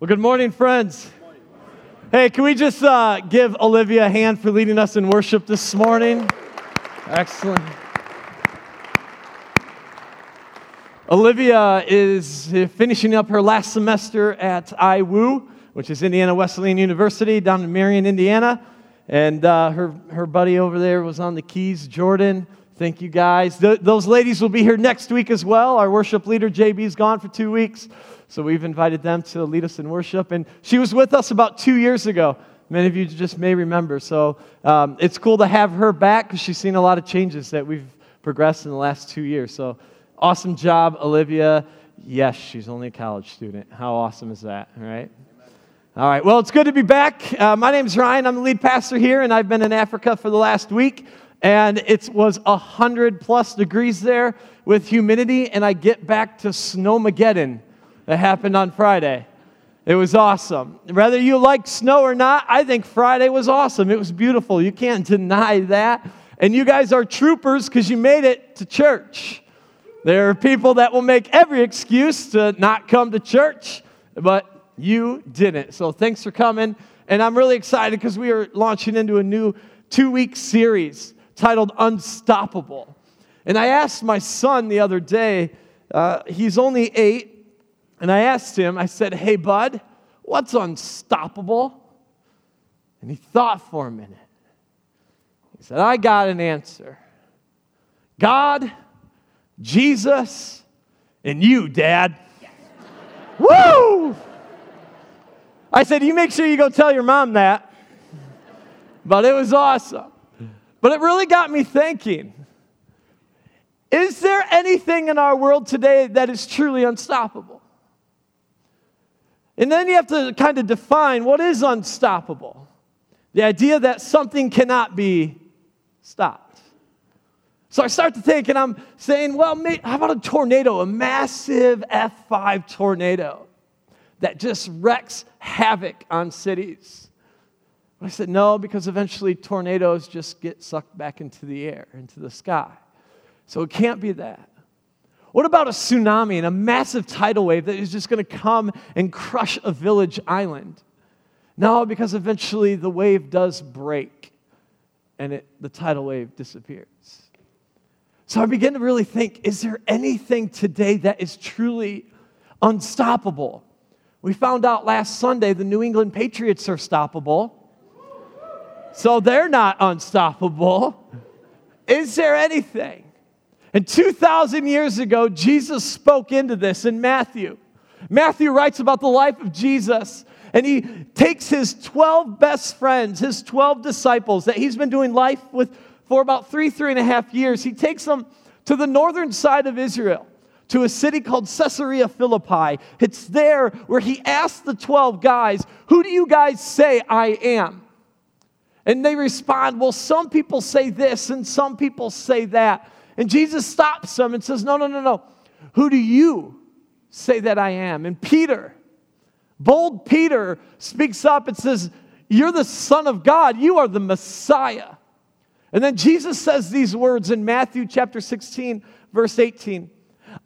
Well, good morning, friends. Hey, can we just uh, give Olivia a hand for leading us in worship this morning? Excellent. Olivia is finishing up her last semester at IWU, which is Indiana Wesleyan University down in Marion, Indiana. And uh, her, her buddy over there was on the keys, Jordan. Thank you guys. Th- those ladies will be here next week as well. Our worship leader, JB, is gone for two weeks. So we've invited them to lead us in worship. And she was with us about two years ago. Many of you just may remember. So um, it's cool to have her back because she's seen a lot of changes that we've progressed in the last two years. So awesome job, Olivia. Yes, she's only a college student. How awesome is that, right? All right, well, it's good to be back. Uh, my name is Ryan. I'm the lead pastor here, and I've been in Africa for the last week. And it was 100 plus degrees there with humidity, and I get back to Snowmageddon that happened on Friday. It was awesome. Whether you like snow or not, I think Friday was awesome. It was beautiful. You can't deny that. And you guys are troopers because you made it to church. There are people that will make every excuse to not come to church, but you didn't. So thanks for coming. And I'm really excited because we are launching into a new two week series titled Unstoppable. And I asked my son the other day, uh, he's only eight, and I asked him, I said, Hey, bud, what's unstoppable? And he thought for a minute. He said, I got an answer God, Jesus, and you, Dad. Woo! I said, You make sure you go tell your mom that. But it was awesome. But it really got me thinking is there anything in our world today that is truly unstoppable? And then you have to kind of define what is unstoppable. The idea that something cannot be stopped. So I start to think, and I'm saying, well, how about a tornado, a massive F5 tornado that just wrecks havoc on cities? But I said, no, because eventually tornadoes just get sucked back into the air, into the sky. So it can't be that. What about a tsunami and a massive tidal wave that is just going to come and crush a village island? No, because eventually the wave does break and it, the tidal wave disappears. So I begin to really think is there anything today that is truly unstoppable? We found out last Sunday the New England Patriots are stoppable. So they're not unstoppable. Is there anything? And 2,000 years ago, Jesus spoke into this in Matthew. Matthew writes about the life of Jesus, and he takes his 12 best friends, his 12 disciples that he's been doing life with for about three, three and a half years. He takes them to the northern side of Israel, to a city called Caesarea Philippi. It's there where he asks the 12 guys, Who do you guys say I am? And they respond, Well, some people say this, and some people say that. And Jesus stops them and says, No, no, no, no. Who do you say that I am? And Peter, bold Peter, speaks up and says, You're the Son of God. You are the Messiah. And then Jesus says these words in Matthew chapter 16, verse 18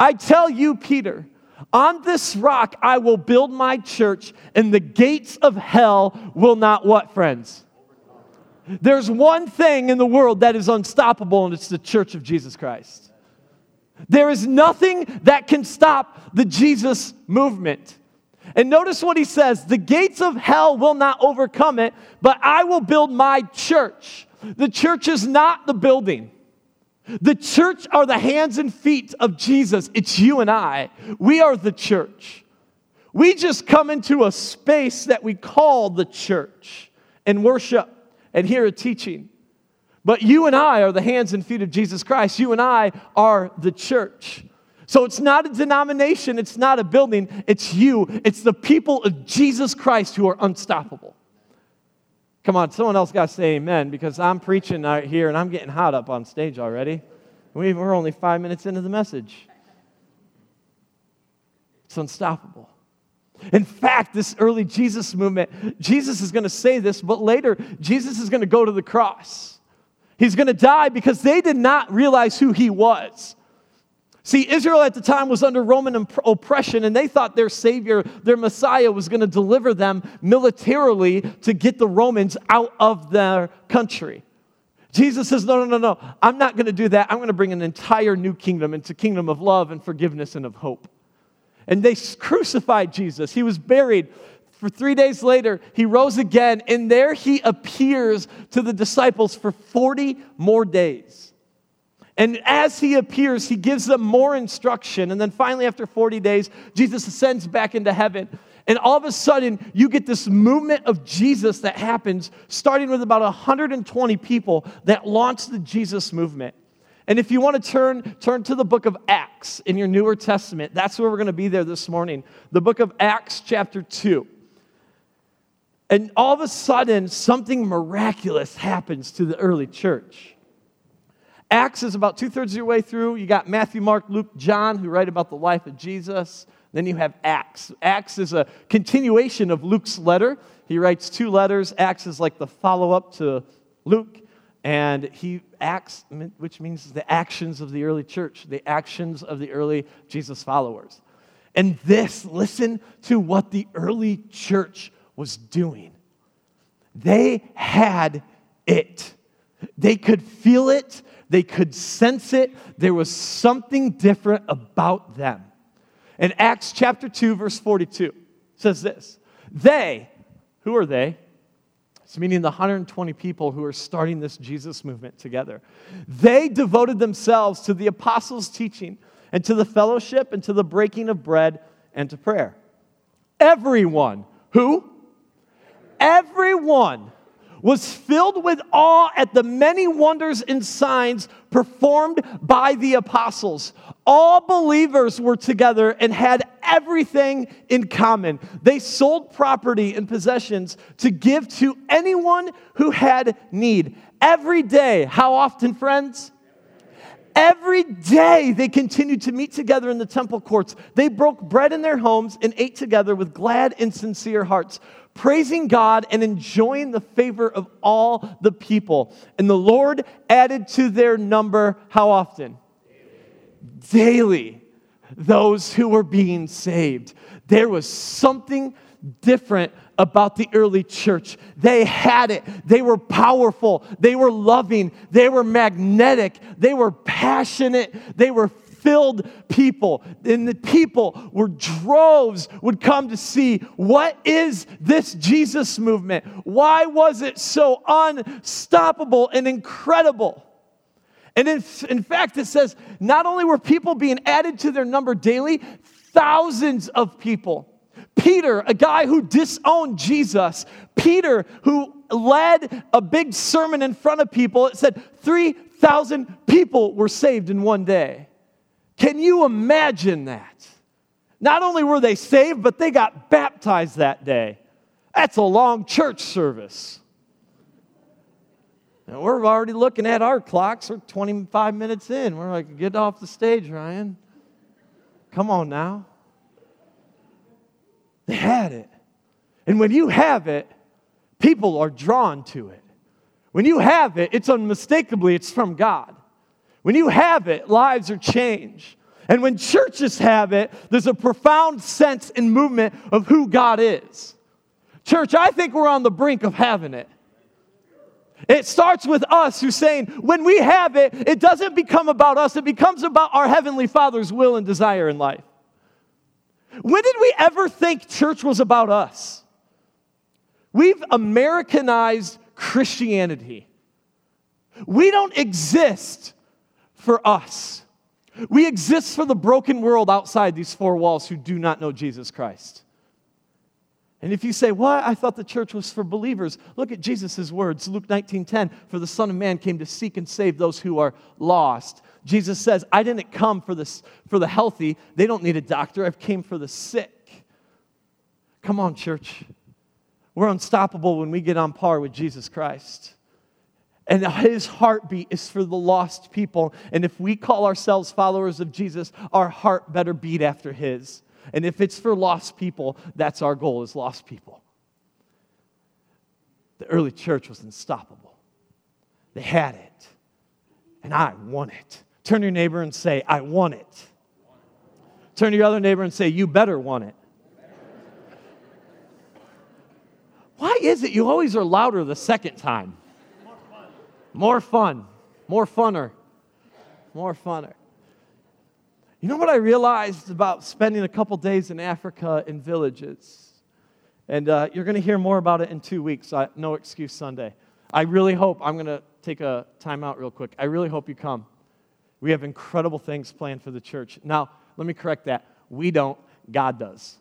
I tell you, Peter, on this rock I will build my church, and the gates of hell will not what, friends? There's one thing in the world that is unstoppable, and it's the church of Jesus Christ. There is nothing that can stop the Jesus movement. And notice what he says the gates of hell will not overcome it, but I will build my church. The church is not the building. The church are the hands and feet of Jesus. It's you and I. We are the church. We just come into a space that we call the church and worship and hear a teaching. But you and I are the hands and feet of Jesus Christ. You and I are the church. So it's not a denomination, it's not a building, it's you. It's the people of Jesus Christ who are unstoppable. Come on, someone else got to say amen because I'm preaching out here and I'm getting hot up on stage already. We're only five minutes into the message. It's unstoppable. In fact, this early Jesus movement, Jesus is going to say this, but later, Jesus is going to go to the cross. He's going to die because they did not realize who he was. See, Israel at the time was under Roman imp- oppression, and they thought their Savior, their Messiah, was going to deliver them militarily to get the Romans out of their country. Jesus says, No, no, no, no. I'm not going to do that. I'm going to bring an entire new kingdom. It's a kingdom of love and forgiveness and of hope. And they crucified Jesus. He was buried. For three days later, he rose again, and there he appears to the disciples for 40 more days. And as he appears, he gives them more instruction. And then finally, after 40 days, Jesus ascends back into heaven. And all of a sudden, you get this movement of Jesus that happens, starting with about 120 people that launch the Jesus movement. And if you want to turn, turn to the book of Acts in your Newer Testament, that's where we're going to be there this morning. The book of Acts, chapter 2. And all of a sudden, something miraculous happens to the early church. Acts is about two thirds of your way through. You got Matthew, Mark, Luke, John, who write about the life of Jesus. Then you have Acts. Acts is a continuation of Luke's letter. He writes two letters. Acts is like the follow up to Luke. And he acts, which means the actions of the early church, the actions of the early Jesus followers. And this, listen to what the early church was doing. They had it. They could feel it, they could sense it. There was something different about them. In Acts chapter 2, verse 42, says this They, who are they? It's meaning the 120 people who are starting this Jesus movement together. They devoted themselves to the apostles' teaching and to the fellowship and to the breaking of bread and to prayer. Everyone, who? Everyone was filled with awe at the many wonders and signs performed by the apostles. All believers were together and had everything in common. They sold property and possessions to give to anyone who had need. Every day, how often, friends? Every day they continued to meet together in the temple courts. They broke bread in their homes and ate together with glad and sincere hearts, praising God and enjoying the favor of all the people. And the Lord added to their number how often? Daily, those who were being saved. There was something different about the early church. They had it. They were powerful. They were loving. They were magnetic. They were passionate. They were filled people. And the people were droves would come to see what is this Jesus movement? Why was it so unstoppable and incredible? And in, in fact, it says not only were people being added to their number daily, thousands of people Peter, a guy who disowned Jesus, Peter, who led a big sermon in front of people, it said 3,000 people were saved in one day. Can you imagine that? Not only were they saved, but they got baptized that day. That's a long church service. And we're already looking at our clocks. We're 25 minutes in. We're like, get off the stage, Ryan. Come on now. They had it. And when you have it, people are drawn to it. When you have it, it's unmistakably it's from God. When you have it, lives are changed. And when churches have it, there's a profound sense and movement of who God is. Church, I think we're on the brink of having it. It starts with us who's saying, when we have it, it doesn't become about us, it becomes about our Heavenly Father's will and desire in life. When did we ever think church was about us? We've Americanized Christianity. We don't exist for us. We exist for the broken world outside these four walls who do not know Jesus Christ. And if you say, "Why? I thought the church was for believers. Look at Jesus' words, Luke 19:10, for the Son of Man came to seek and save those who are lost. Jesus says, I didn't come for, this, for the healthy. They don't need a doctor. I came for the sick. Come on, church. We're unstoppable when we get on par with Jesus Christ. And his heartbeat is for the lost people. And if we call ourselves followers of Jesus, our heart better beat after his. And if it's for lost people, that's our goal is lost people. The early church was unstoppable. They had it. And I want it. Turn your neighbor and say, I want it. Turn to your other neighbor and say, You better want it. Why is it you always are louder the second time? More fun. More funner. More funner. You know what I realized about spending a couple days in Africa in villages? And uh, you're going to hear more about it in two weeks, uh, No Excuse Sunday. I really hope, I'm going to take a time out real quick. I really hope you come. We have incredible things planned for the church. Now, let me correct that. We don't, God does.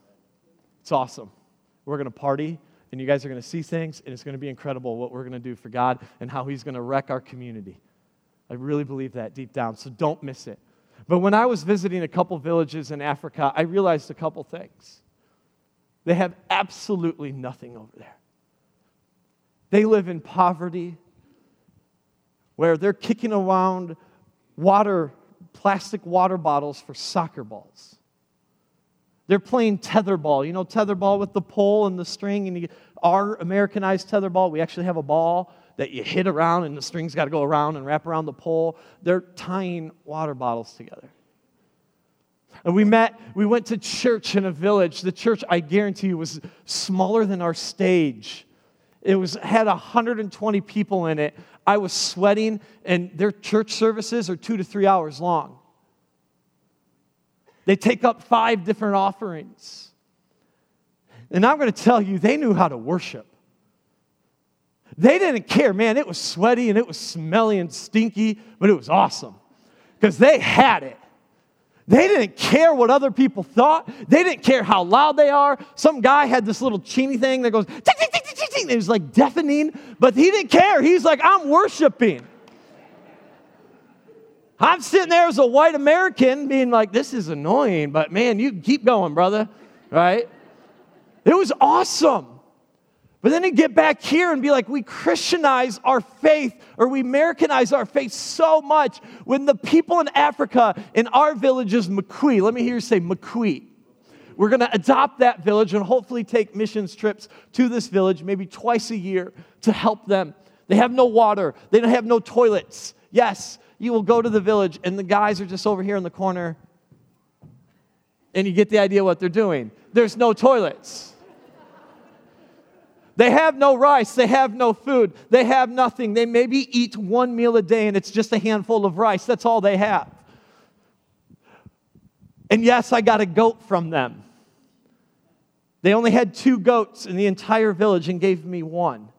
It's awesome. We're going to party, and you guys are going to see things, and it's going to be incredible what we're going to do for God and how He's going to wreck our community. I really believe that deep down, so don't miss it. But when I was visiting a couple villages in Africa, I realized a couple things. They have absolutely nothing over there. They live in poverty, where they're kicking around water, plastic water bottles for soccer balls. They're playing tetherball. You know, tetherball with the pole and the string, and our Americanized tetherball, we actually have a ball that you hit around and the string's got to go around and wrap around the pole. They're tying water bottles together. And we met, we went to church in a village. The church, I guarantee you, was smaller than our stage. It was had 120 people in it. I was sweating, and their church services are two to three hours long. They take up five different offerings. And I'm going to tell you, they knew how to worship. They didn't care, man. It was sweaty and it was smelly and stinky, but it was awesome because they had it. They didn't care what other people thought. They didn't care how loud they are. Some guy had this little cheeny thing that goes, tick, tick, tick, tick, tick. It was like deafening, but he didn't care. He's like, I'm worshiping. I'm sitting there as a white American being like, this is annoying, but man, you keep going, brother, right? It was awesome. But then to get back here and be like, we Christianize our faith or we Americanize our faith so much when the people in Africa, in our village is Makui. Let me hear you say Makui. We're going to adopt that village and hopefully take missions trips to this village maybe twice a year to help them. They have no water, they don't have no toilets. Yes, you will go to the village and the guys are just over here in the corner and you get the idea what they're doing. There's no toilets. They have no rice. They have no food. They have nothing. They maybe eat one meal a day and it's just a handful of rice. That's all they have. And yes, I got a goat from them. They only had two goats in the entire village and gave me one.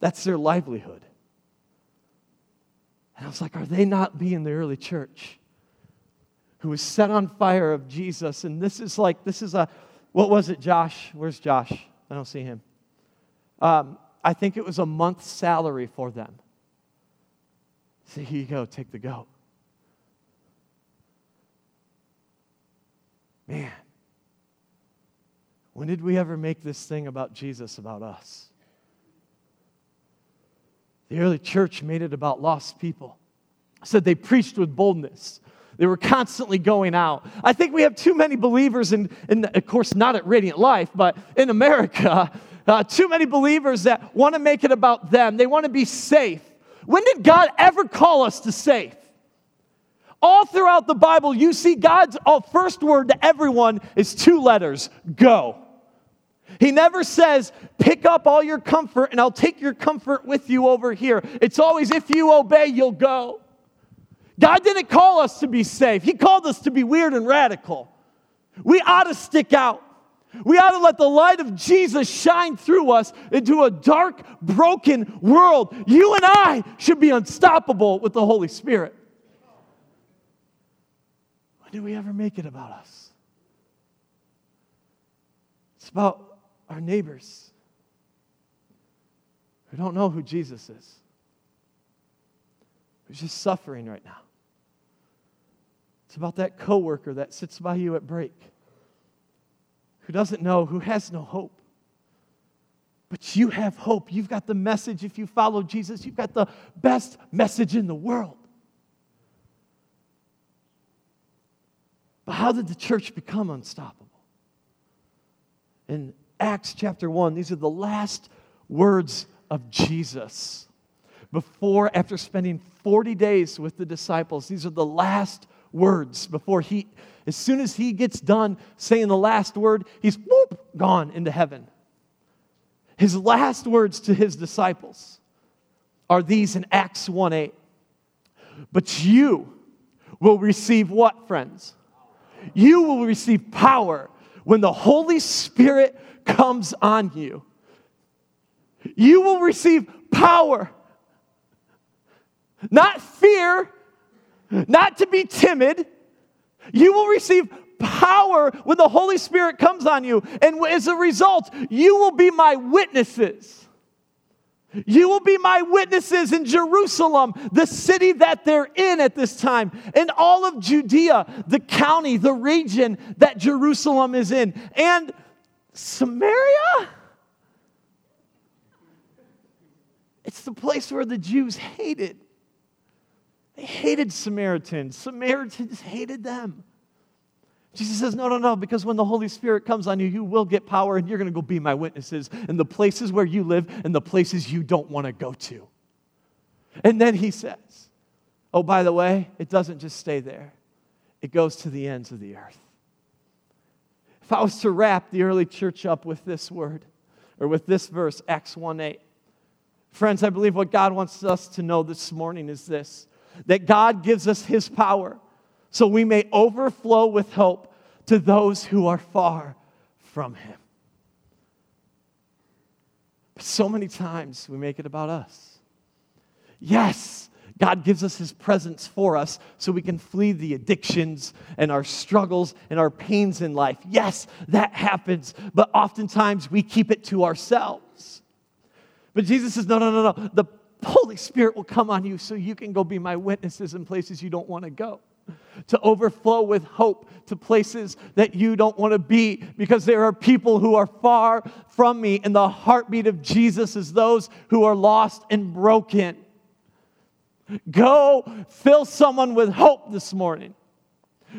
That's their livelihood. And I was like, are they not being the early church who was set on fire of Jesus? And this is like, this is a what was it, Josh? Where's Josh? I don't see him. Um, I think it was a month's salary for them. So here you go, take the goat. Man, when did we ever make this thing about Jesus about us? The early church made it about lost people. Said they preached with boldness. They were constantly going out. I think we have too many believers, in, in of course, not at Radiant Life, but in America, uh, too many believers that want to make it about them. They want to be safe. When did God ever call us to safe? All throughout the Bible, you see God's uh, first word to everyone is two letters go. He never says, pick up all your comfort and I'll take your comfort with you over here. It's always, if you obey, you'll go. God didn't call us to be safe, He called us to be weird and radical. We ought to stick out. We ought to let the light of Jesus shine through us into a dark, broken world. You and I should be unstoppable with the Holy Spirit. When do we ever make it about us? It's about our neighbors who don't know who Jesus is, who's just suffering right now. It's about that coworker that sits by you at break who doesn't know, who has no hope. But you have hope. You've got the message. If you follow Jesus, you've got the best message in the world. But how did the church become unstoppable? In Acts chapter 1, these are the last words of Jesus. Before, after spending 40 days with the disciples, these are the last words before he, as soon as he gets done saying the last word, he's whoop, gone into heaven. His last words to his disciples are these in Acts 1 8. But you will receive what, friends? You will receive power when the Holy Spirit comes on you. You will receive power. Not fear, not to be timid. You will receive power when the Holy Spirit comes on you. And as a result, you will be my witnesses. You will be my witnesses in Jerusalem, the city that they're in at this time, in all of Judea, the county, the region that Jerusalem is in, and Samaria. It's the place where the Jews hated. They hated Samaritans. Samaritans hated them. Jesus says, No, no, no, because when the Holy Spirit comes on you, you will get power and you're going to go be my witnesses in the places where you live and the places you don't want to go to. And then he says, Oh, by the way, it doesn't just stay there, it goes to the ends of the earth. If I was to wrap the early church up with this word, or with this verse, Acts 1 8, friends, I believe what God wants us to know this morning is this that God gives us his power so we may overflow with hope to those who are far from Him. But so many times we make it about us. Yes, God gives us His presence for us so we can flee the addictions and our struggles and our pains in life. Yes, that happens, but oftentimes we keep it to ourselves. But Jesus says, no, no, no, no. The Holy Spirit will come on you so you can go be my witnesses in places you don't want to go to overflow with hope to places that you don't want to be because there are people who are far from me, and the heartbeat of Jesus is those who are lost and broken. Go fill someone with hope this morning.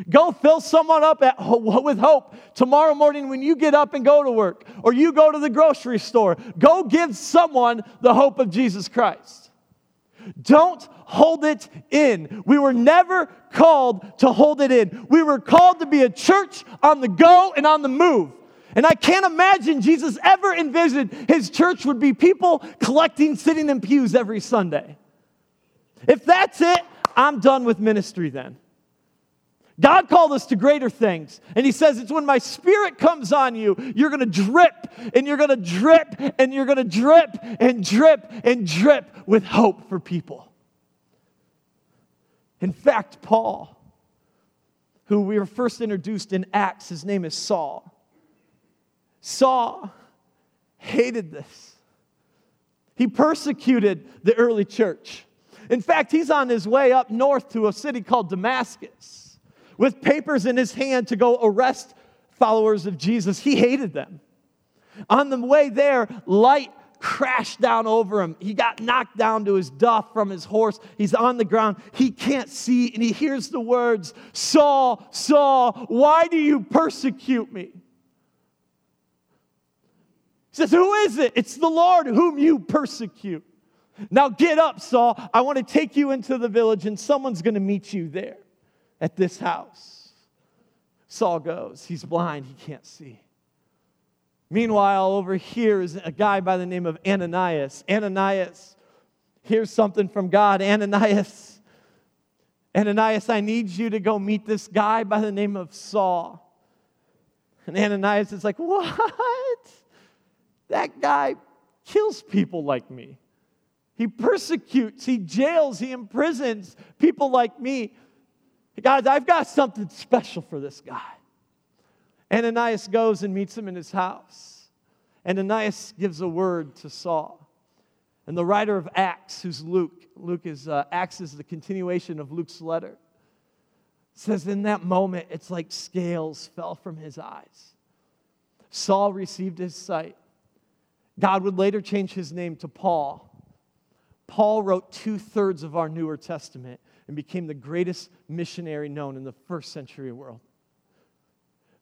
Go fill someone up at, with hope tomorrow morning when you get up and go to work or you go to the grocery store. Go give someone the hope of Jesus Christ. Don't hold it in. We were never called to hold it in. We were called to be a church on the go and on the move. And I can't imagine Jesus ever envisioned his church would be people collecting, sitting in pews every Sunday. If that's it, I'm done with ministry then. God called us to greater things. And He says, It's when my spirit comes on you, you're going to drip and you're going to drip and you're going to drip and drip and drip with hope for people. In fact, Paul, who we were first introduced in Acts, his name is Saul. Saul hated this. He persecuted the early church. In fact, he's on his way up north to a city called Damascus with papers in his hand to go arrest followers of Jesus. He hated them. On the way there, light crashed down over him. He got knocked down to his duff from his horse. He's on the ground. He can't see, and he hears the words Saul, Saul, why do you persecute me? He says, Who is it? It's the Lord whom you persecute. Now get up, Saul. I want to take you into the village, and someone's going to meet you there at this house. Saul goes. He's blind, he can't see. Meanwhile, over here is a guy by the name of Ananias. Ananias, here's something from God. Ananias, Ananias, I need you to go meet this guy by the name of Saul. And Ananias is like, What? That guy kills people like me. He persecutes, he jails, he imprisons people like me. Guys, I've got something special for this guy. Ananias goes and meets him in his house. And Ananias gives a word to Saul. And the writer of Acts, who's Luke, Luke is, uh, Acts is the continuation of Luke's letter, says in that moment, it's like scales fell from his eyes. Saul received his sight. God would later change his name to Paul. Paul wrote two thirds of our Newer Testament and became the greatest missionary known in the first century world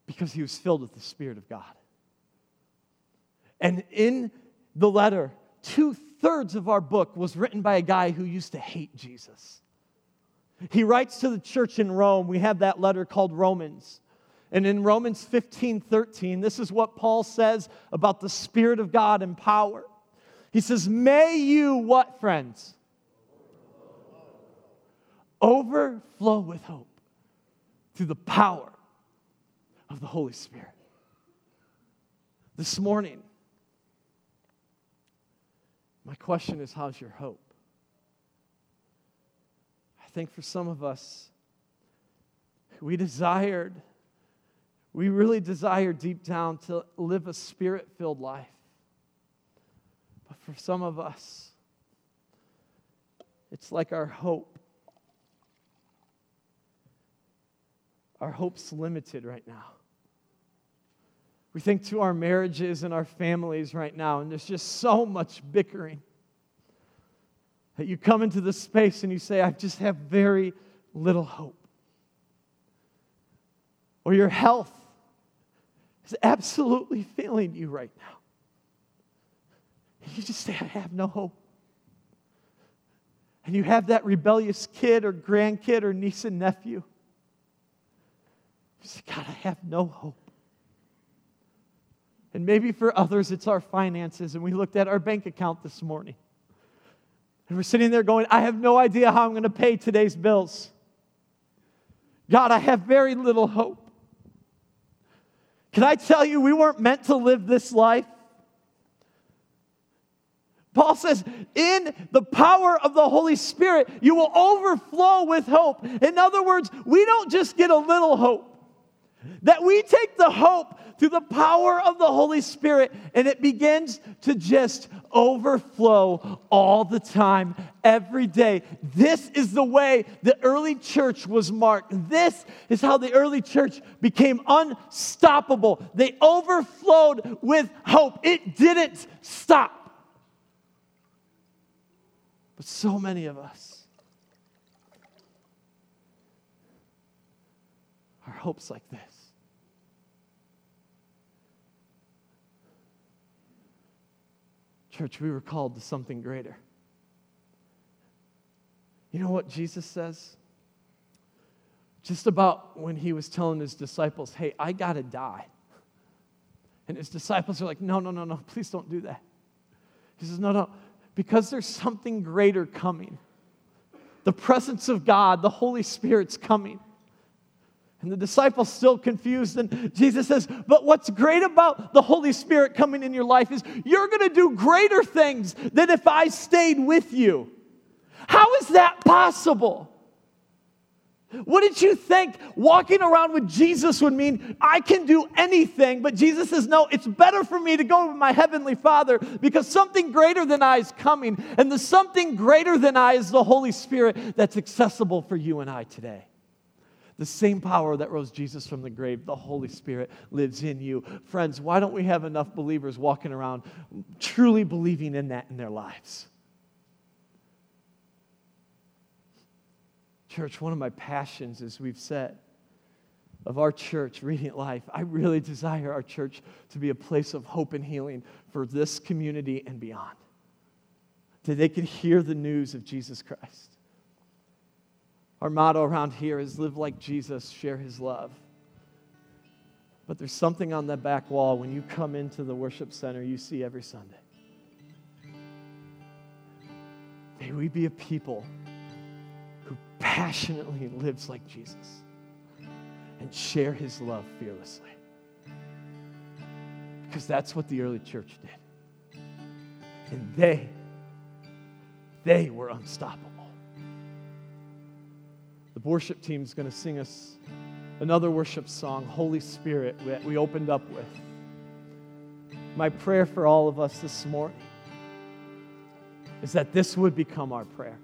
because he was filled with the Spirit of God. And in the letter, two thirds of our book was written by a guy who used to hate Jesus. He writes to the church in Rome. We have that letter called Romans. And in Romans 15 13, this is what Paul says about the Spirit of God and power. He says, May you, what, friends? Overflow with hope through the power of the Holy Spirit. This morning, my question is how's your hope? I think for some of us, we desired we really desire deep down to live a spirit filled life. But for some of us, it's like our hope. Our hope's limited right now. We think to our marriages and our families right now, and there's just so much bickering that you come into this space and you say, I just have very little hope. Or your health is absolutely failing you right now. You just say, I have no hope. And you have that rebellious kid or grandkid or niece and nephew. God, I have no hope. And maybe for others, it's our finances. And we looked at our bank account this morning. And we're sitting there going, I have no idea how I'm going to pay today's bills. God, I have very little hope. Can I tell you, we weren't meant to live this life? Paul says, in the power of the Holy Spirit, you will overflow with hope. In other words, we don't just get a little hope, that we take the hope through the power of the Holy Spirit and it begins to just overflow all the time, every day. This is the way the early church was marked. This is how the early church became unstoppable. They overflowed with hope, it didn't stop. But so many of us, our hopes like this. Church, we were called to something greater. You know what Jesus says? Just about when he was telling his disciples, hey, I got to die. And his disciples are like, no, no, no, no, please don't do that. He says, no, no, because there's something greater coming. The presence of God, the Holy Spirit's coming. And the disciples still confused. And Jesus says, But what's great about the Holy Spirit coming in your life is you're going to do greater things than if I stayed with you. How is that possible? What did you think walking around with Jesus would mean? I can do anything, but Jesus says, No, it's better for me to go with my heavenly Father because something greater than I is coming, and the something greater than I is the Holy Spirit that's accessible for you and I today. The same power that rose Jesus from the grave, the Holy Spirit, lives in you. Friends, why don't we have enough believers walking around truly believing in that in their lives? Church, one of my passions, as we've said, of our church, Radiant Life, I really desire our church to be a place of hope and healing for this community and beyond. That they could hear the news of Jesus Christ. Our motto around here is live like Jesus, share his love. But there's something on that back wall when you come into the worship center you see every Sunday. May we be a people who passionately lives like Jesus and share his love fearlessly. Because that's what the early church did. And they, they were unstoppable worship team is going to sing us another worship song, Holy Spirit, that we opened up with. My prayer for all of us this morning is that this would become our prayer.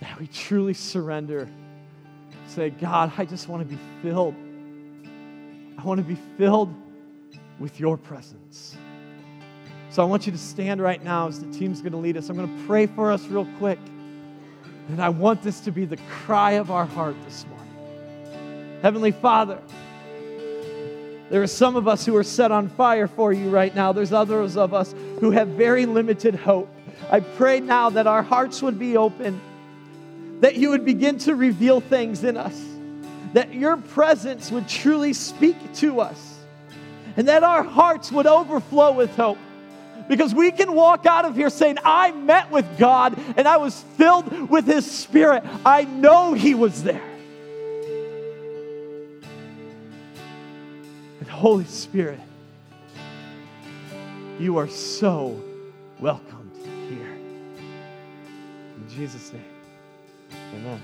That we truly surrender. Say, God, I just want to be filled. I want to be filled with your presence. So I want you to stand right now as the team's going to lead us. I'm going to pray for us real quick. And I want this to be the cry of our heart this morning. Heavenly Father, there are some of us who are set on fire for you right now. There's others of us who have very limited hope. I pray now that our hearts would be open, that you would begin to reveal things in us, that your presence would truly speak to us, and that our hearts would overflow with hope. Because we can walk out of here saying, I met with God and I was filled with His Spirit. I know He was there. And Holy Spirit, you are so welcomed here. In Jesus' name, amen.